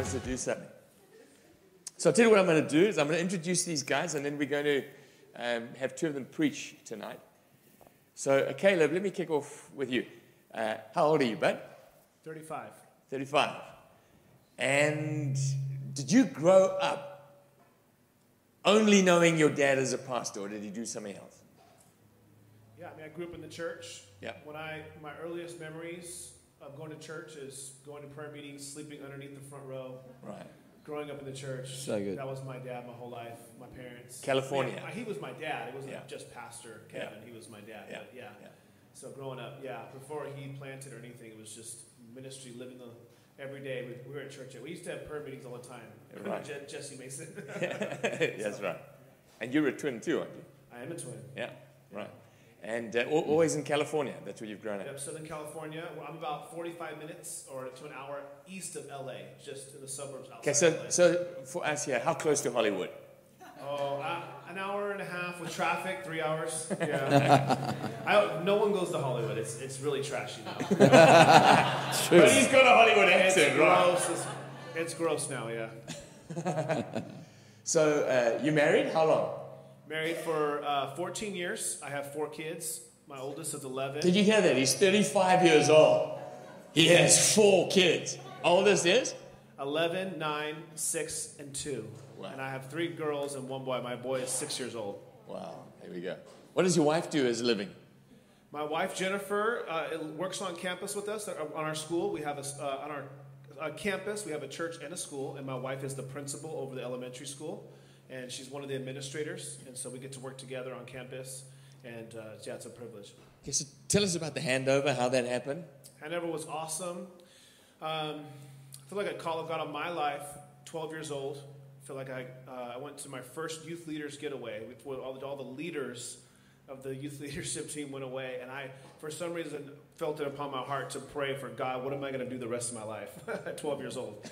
wants to do something. So I'll tell you what I'm going to do is I'm going to introduce these guys, and then we're going to um, have two of them preach tonight. So uh, Caleb, let me kick off with you. Uh, how old are you, bud? 35. 35. And did you grow up only knowing your dad as a pastor, or did he do something else? Yeah, I mean, I grew up in the church. Yeah. When I, my earliest memories of going to church is going to prayer meetings, sleeping underneath the front row, Right. growing up in the church. So good. That was my dad my whole life, my parents. California. Yeah, he was my dad. It wasn't Yeah. just Pastor Yeah. Kevin. He was my dad. Yeah. But yeah. Yeah. So growing up, yeah, before he planted or anything, it was just ministry, living the every day. We, we were at church. We used to have prayer meetings all the time. Right. Je- Jesse Mason. That's right. And you're a twin too, aren't you? I am a twin. Yeah. Right. And uh, always in California. That's where you've grown up. Yep, Southern California. Well, I'm about 45 minutes or to an hour east of LA, just in the suburbs Okay, so, LA. so for us here, how close to Hollywood? Oh, uh, an hour and a half with traffic, three hours. Yeah. I no one goes to Hollywood. It's, it's really trashy now. But he's got a Hollywood It's accent, right? gross. It's, it's gross now, yeah. So uh, you married? How long? Married for uh, 14 years. I have four kids. My oldest is 11. Did you hear that? He's 35 years old. He has four kids. Oldest is? 11, 9, 6, and 2. Wow. And I have three girls and one boy. My boy is six years old. Wow, Here we go. What does your wife do as a living? My wife Jennifer uh, works on campus with us uh, on our school. We have a, uh, on our uh, campus we have a church and a school, and my wife is the principal over the elementary school, and she's one of the administrators, and so we get to work together on campus, and uh, yeah, it's a privilege. Okay, so tell us about the handover, how that happened. Handover was awesome. Um, I feel like a call of God on my life. 12 years old. I feel like I, uh, I went to my first youth leaders getaway. With, all, the, all the leaders of the youth leadership team went away, and I, for some reason, felt it upon my heart to pray for God. What am I going to do the rest of my life at 12 years old?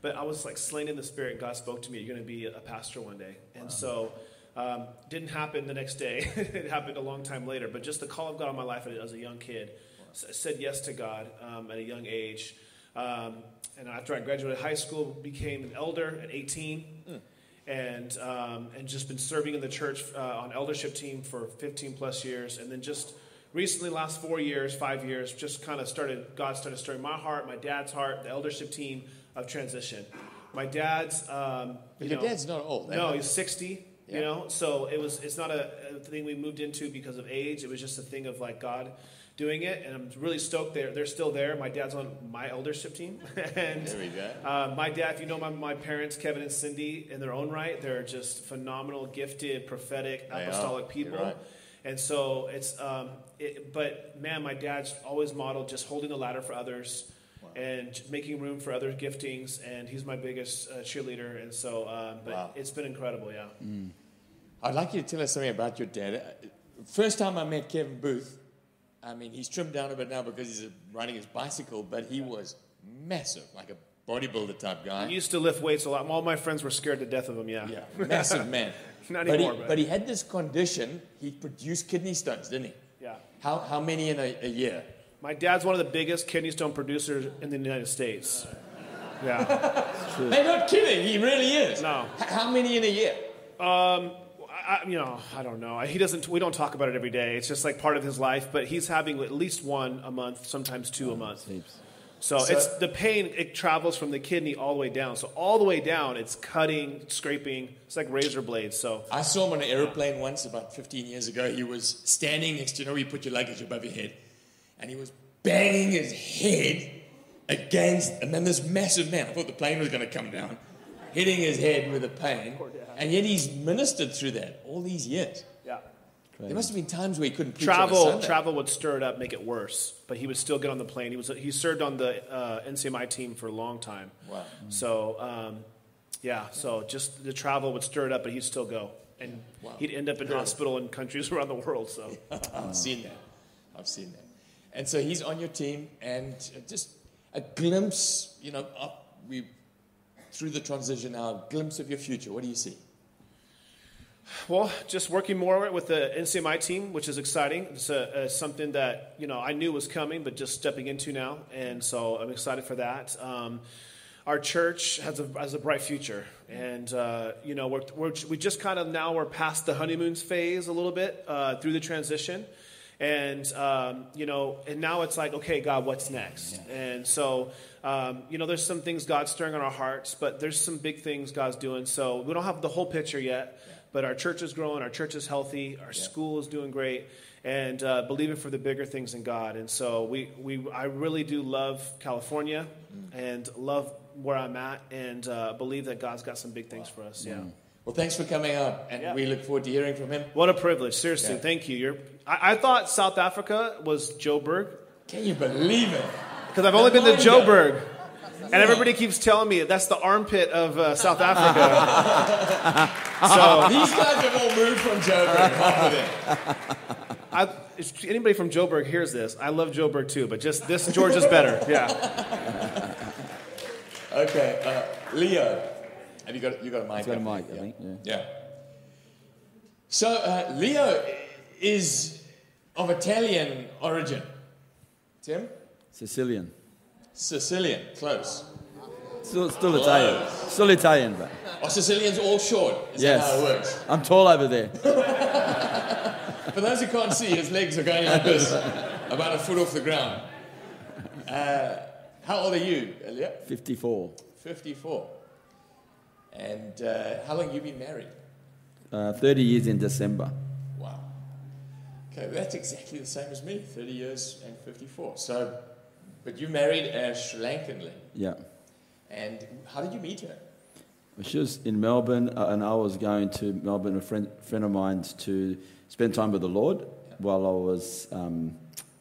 But I was like slain in the spirit. God spoke to me. You're going to be a pastor one day, and so. Um, didn't happen the next day. it happened a long time later. But just the call of God on my life as a young kid, S- said yes to God um, at a young age. Um, and after I graduated high school, became an elder at 18, and um, and just been serving in the church uh, on eldership team for 15 plus years, and then just recently, last four years, five years, just kind of started. God started stirring my heart, my dad's heart, the eldership team of transition. My dad's, um, you your know, dad's not old. eh? no, he's 60. Yeah. You know, so it was. It's not a, a thing we moved into because of age. It was just a thing of like God doing it, and I'm really stoked. They're they're still there. My dad's on my eldership team, and There we go. uh, my dad. If you know my, my parents, Kevin and Cindy, in their own right, they're just phenomenal, gifted, prophetic, apostolic people. right. And so it's, um, it, but man, my dad's always modeled just holding the ladder for others and making room for other giftings. And he's my biggest uh, cheerleader. And so, um, but Wow. it's been incredible, yeah. I'd like you to tell us something about your dad. Uh, First time I met Kevin Booth, I mean, he's trimmed down a bit now because he's riding his bicycle, but he was massive, like a bodybuilder type guy. He used to lift weights a lot. All my friends were scared to death of him, yeah. Yeah, massive man. Not but, anymore, he, but- but he had this condition. He produced kidney stones, didn't he? Yeah. How, how many in a, a year? My dad's one of the biggest kidney stone producers in the United States. Yeah. They're not kidding. He really is. No. H- how many in a year? Um, I, you know, I don't know. He doesn't. We don't talk about it every day. It's just like part of his life. But he's having at least one a month, sometimes two a month. So, So- it's the pain. It travels from the kidney all the way down. So all the way down, it's cutting, scraping. It's like razor blades. So I saw him on an aeroplane once about 15 years ago. He was standing next to, you know, where you put your luggage above your head, and he was banging his head against, and then this massive man, I thought the plane was going to come down, hitting his head with a pain, and yet he's ministered through that all these years. yeah, There must have been times where he couldn't preach travel travel would stir it up, make it worse. But he would still get on the plane. He was he served on the uh, NCMI team for a long time. Wow. So um, yeah, so just the travel would stir it up, but he'd still go, and Wow. he'd end up in hospital in countries around the world. So. I've seen that. I've seen that. And so he's on your team, and just a glimpse, you know, up, we through the transition now, a glimpse of your future. What do you see? Well, just working more with the NCMI team, which is exciting. It's a, a, something that you know I knew was coming, but just stepping into now, and so I'm excited for that. Um, our church has a, has a bright future. And, uh, you know, we're, we're, we just kind of now we're past the honeymoons phase a little bit uh, through the transition. And, um, you know, and now it's like, okay, God, what's next? And so, um, you know, there's some things God's stirring on our hearts, but there's some big things God's doing. So we don't have the whole picture yet, but our church is growing, our church is healthy, our school is doing great and uh, believing for the bigger things in God. And so we, we I really do love California and love where I'm at and uh, believe that God's got some big things for us. Yeah. Well, thanks for coming out, and Yeah. we look forward to hearing from him. What a privilege. Seriously, Yeah. thank you. You're, I, I thought South Africa was Joburg Can you believe it? because I've only been to. Joburg. And everybody keeps telling me that's the armpit of uh, South Africa. so These guys have all moved from Joburg. half of them. I, if anybody from Joburg hears this, I love Joburg too, but just this George is better. Yeah. Okay, uh, Leo, have you got you got a mic? Got a mic? I think. Yeah. Yeah. So uh, Leo is of Italian origin. Tim, Sicilian. Sicilian, close. Still, still Italian. Still Italian, but Are Sicilians all short? Is yes. that how it works? I'm tall over there. For those who can't see, his legs are going like this, about a foot off the ground. Uh, how old are you, Leo? 54. 54. And uh, how long have you been married? Uh, 30 years in December. Wow. Okay, that's exactly the same as me 30 years and 54. So, but you married a Sri Lankan lady. Yeah. And how did you meet her? She was in Melbourne, uh, and I was going to Melbourne, a friend, friend of mine, to spend time with the Lord while I was, um,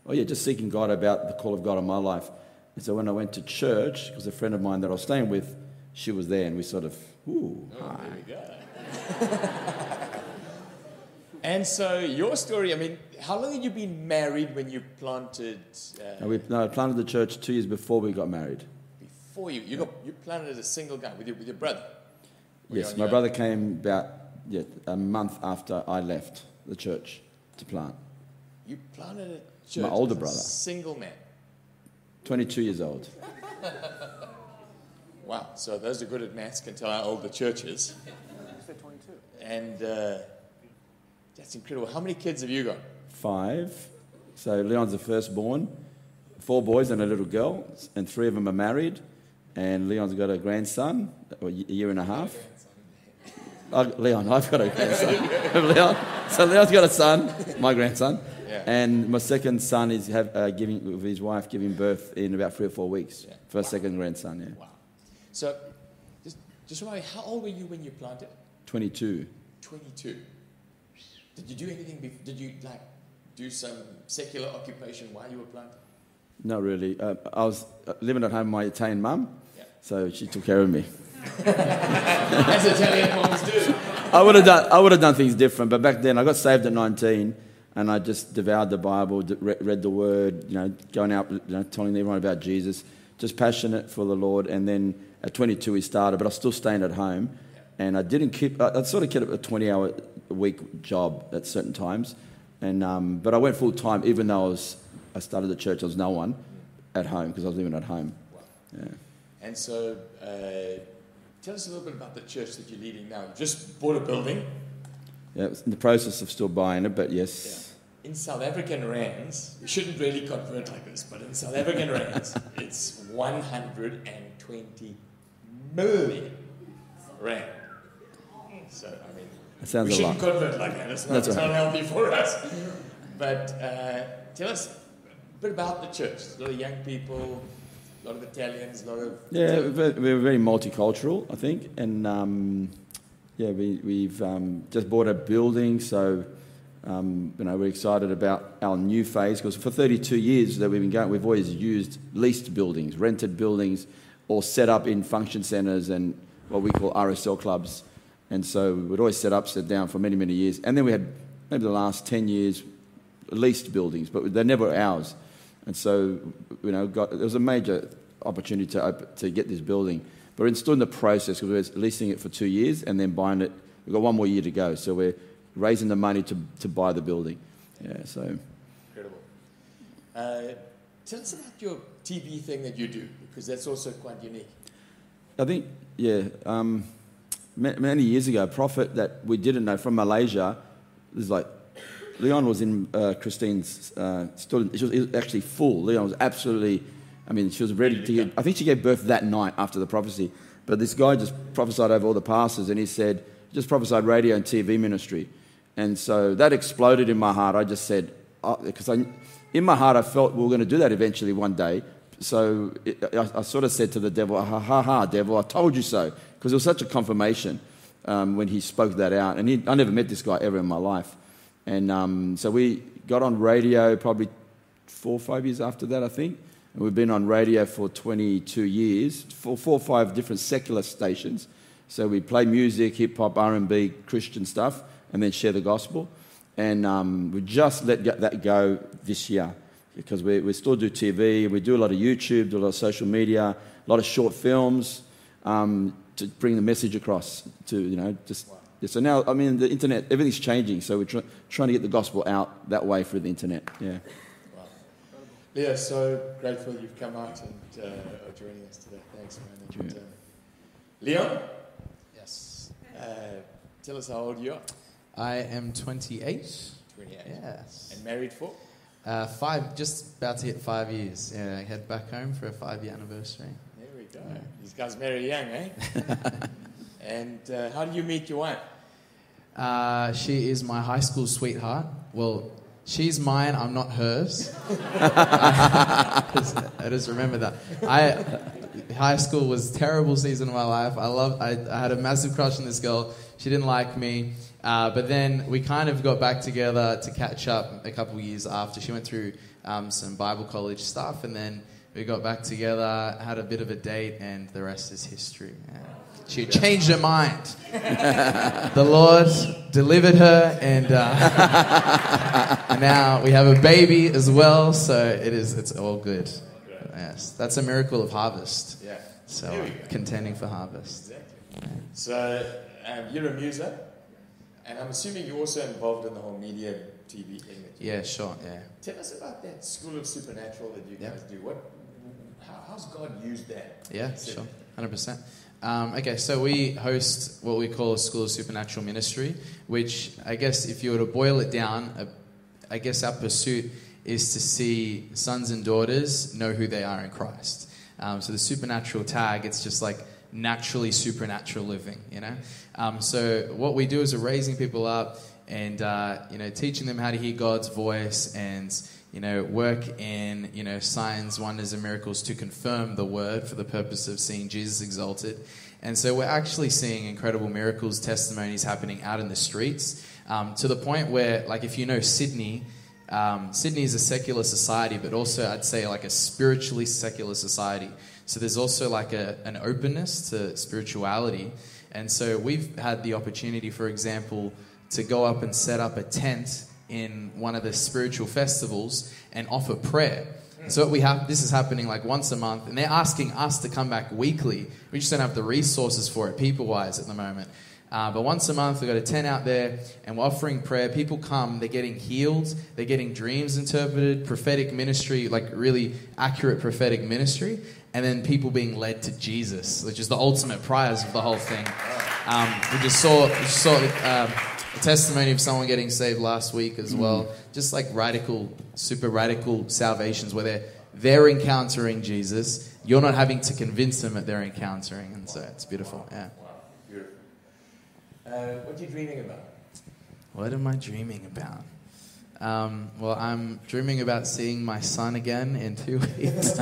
oh yeah, just seeking God about the call of God on my life. And so when I went to church, because a friend of mine that I was staying with, she was there, and we sort of, ooh, Oh, hi. there we go. and so, your story I mean, how long had you been married when you planted? Uh, And we no, I planted the church two years before we got married. before you, you, got, you planted as a single guy with your, with your brother? Were Yes, my brother came about yeah, a month after I left the church to plant. You planted a church. My older brother. Single man. 22 years old. Wow. So those who are good at maths can tell how old the church is. And uh, that's incredible. How many kids have you got? Five. So Leon's the firstborn. Four boys and a little girl, and three of them are married. And Leon's got a grandson, a year and a half. Oh, Leon, I've got a grandson. Leon, so Leon's got a son, my grandson, Yeah. and my second son is have, uh, giving with his wife giving birth in about three or four weeks. Yeah. First, second grandson, yeah, Wow. So just, just remind me, how old were you when you planted? 22. 22. Did you do anything? Bef- did you like do some secular occupation while you were planting? Not really. Uh, I was uh, living at home with my Italian mum, Yeah. so she took care of me. As Italian moms do. I would have done. I would have done things different, but back then I got saved at 19, and I just devoured the Bible, read the Word, you know, going out, you know, telling everyone about Jesus, just passionate for the Lord. And then at 22 we started, but I was still staying at home, and I didn't keep. I, I sort of kept a 20-hour a week job at certain times, and um, but I went full time, even though I was. I started the church. There was no one at home because I was living at home. Yeah. And so, uh, tell us a little bit about the church that you're leading now. You just bought a building Yeah, it was in the process of still buying it, but yes. In South African rands. You shouldn't really convert like this, but in South African rands, it's 120 million rand. So, I mean, That sounds we a lot. shouldn't convert like that. It's not, That's it's all not healthy for us. But uh, tell us a bit about the church. A lot of young people, a lot of Italians, a lot of Yeah, we're we're very multicultural, I think, and um, yeah, we, we've um, just bought a building, so um, you know we're excited about our new phase because for 32 years that we've been going, we've always used leased buildings, rented buildings, or set up in function centres and what we call RSL clubs, and so we'd always set up, set down for many many years, and then we had maybe the last 10 years leased buildings, but they're never ours. And so, you know, got, there was a major opportunity to, to get this building. But we're still in the process because we're leasing it for two years and then buying it. We've got one more year to go. So we're raising the money to, to buy the building. Yeah, so Incredible. Uh, tell us about your TV thing that you do, because that's also quite unique. I think, yeah, um, ma- many years ago, a prophet that we didn't know from Malaysia, was like, Leon was in uh, Christine's, uh, stood, she was, it was actually full. Leon was absolutely, I mean, she was ready to give, I think she gave birth that night after the prophecy. But this guy just prophesied over all the pastors and he said, just prophesied radio and TV ministry. And so that exploded in my heart. I just said, because I, in my heart, I felt we were going to do that eventually one day. So it, I, I, sort of said to the devil, ha ha ha, devil, I told you so. Because it was such a confirmation um, when he spoke that out. And he, I never met this guy ever in my life. And um, so we got on radio probably four or five years after that, I think. And we've been on radio for 22 years, for four or five different secular stations. So we play music, hip hop, R&B, Christian stuff, and then share the gospel. And um, we just let that go this year because we, we still do TV, we do a lot of YouTube, do a lot of social media, a lot of short films um, to bring the message across to, you know, just. Yeah, so now, I mean, the internet, everything's changing, so we're tr- trying to get the gospel out that way through the internet. Yeah. Wow. Leah, so grateful you've come out and uh, are joining us today. Thanks, man. And, uh, Leon? Yes. Uh, tell us how old you are. I am 28. 28. Yes. And married for? Uh, five, just about to hit five years. Yeah, I head back home for a five year anniversary. There we go. Yeah. These guys marry young, eh? and uh, how did you meet your wife? Uh, she is my high school sweetheart. Well, she's mine, I'm not hers. I, just, I just remember that. I, high school was terrible season of my life. I loved, I, I had a massive crush on this girl. She didn't like me. Uh, but then we kind of got back together to catch up a couple years after. She went through um, some Bible college stuff, and then we got back together, had a bit of a date, and the rest is history. Yeah. She changed her mind. the Lord delivered her, and, uh, now we have a baby as well. So it is. It's all good. Yes, that's a miracle of harvest. Yeah. So contending for harvest. Exactly. So um, you're a muser. And I'm assuming you're also involved in the whole media TV thing. yeah, sure. Yeah. Tell us about that School of Supernatural that you yeah. guys do. What? How, how's God used that? Yeah, sure. Hundred percent. Um, okay, so we host what we call a School of Supernatural Ministry, which I guess if you were to boil it down, uh, I guess our pursuit is to see sons and daughters know who they are in Christ. Um, so the supernatural tag, it's just like naturally supernatural living, you know? Um, so what we do is we're raising people up and, uh, you know, teaching them how to hear God's voice and, you know, work in, you know, signs, wonders, and miracles to confirm the word for the purpose of seeing Jesus exalted. And so we're actually seeing incredible miracles, testimonies happening out in the streets um, to the point where, like, if you know Sydney, um, Sydney is a secular society, but also I'd say like a spiritually secular society. So there's also like a, an openness to spirituality. And so we've had the opportunity, for example, to go up and set up a tent in one of the spiritual festivals and offer prayer. So we have this is happening like once a month, and they're asking us to come back weekly. We just don't have the resources for it, people wise, at the moment. Uh, but once a month, we've got a tent out there and we're offering prayer. People come, they're getting healed, they're getting dreams interpreted, prophetic ministry, like really accurate prophetic ministry and then people being led to Jesus, which is the ultimate prize of the whole thing. Um, we just saw, we just saw uh, a testimony of someone getting saved last week as well. Just like radical, super radical salvations where they're, they're encountering Jesus. You're not having to convince them that they're encountering. And so it's beautiful. Yeah. Wow. Beautiful. Uh, what are you dreaming about? What am I dreaming about? Um, well, I'm dreaming about seeing my son again in two weeks.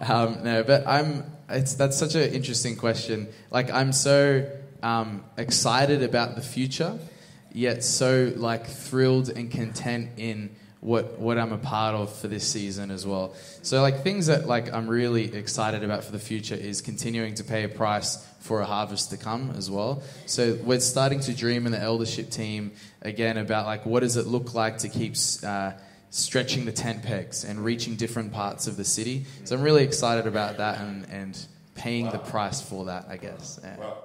um, no, but I'm. It's that's such an interesting question. Like I'm so um, excited about the future, yet so like thrilled and content in what what I'm a part of for this season as well. So like things that like I'm really excited about for the future is continuing to pay a price for a harvest to come as well. So we're starting to dream in the eldership team again about like what does it look like to keep uh, stretching the tent pegs and reaching different parts of the city. So I'm really excited about that and, and paying wow. the price for that, I guess. Yeah. Wow.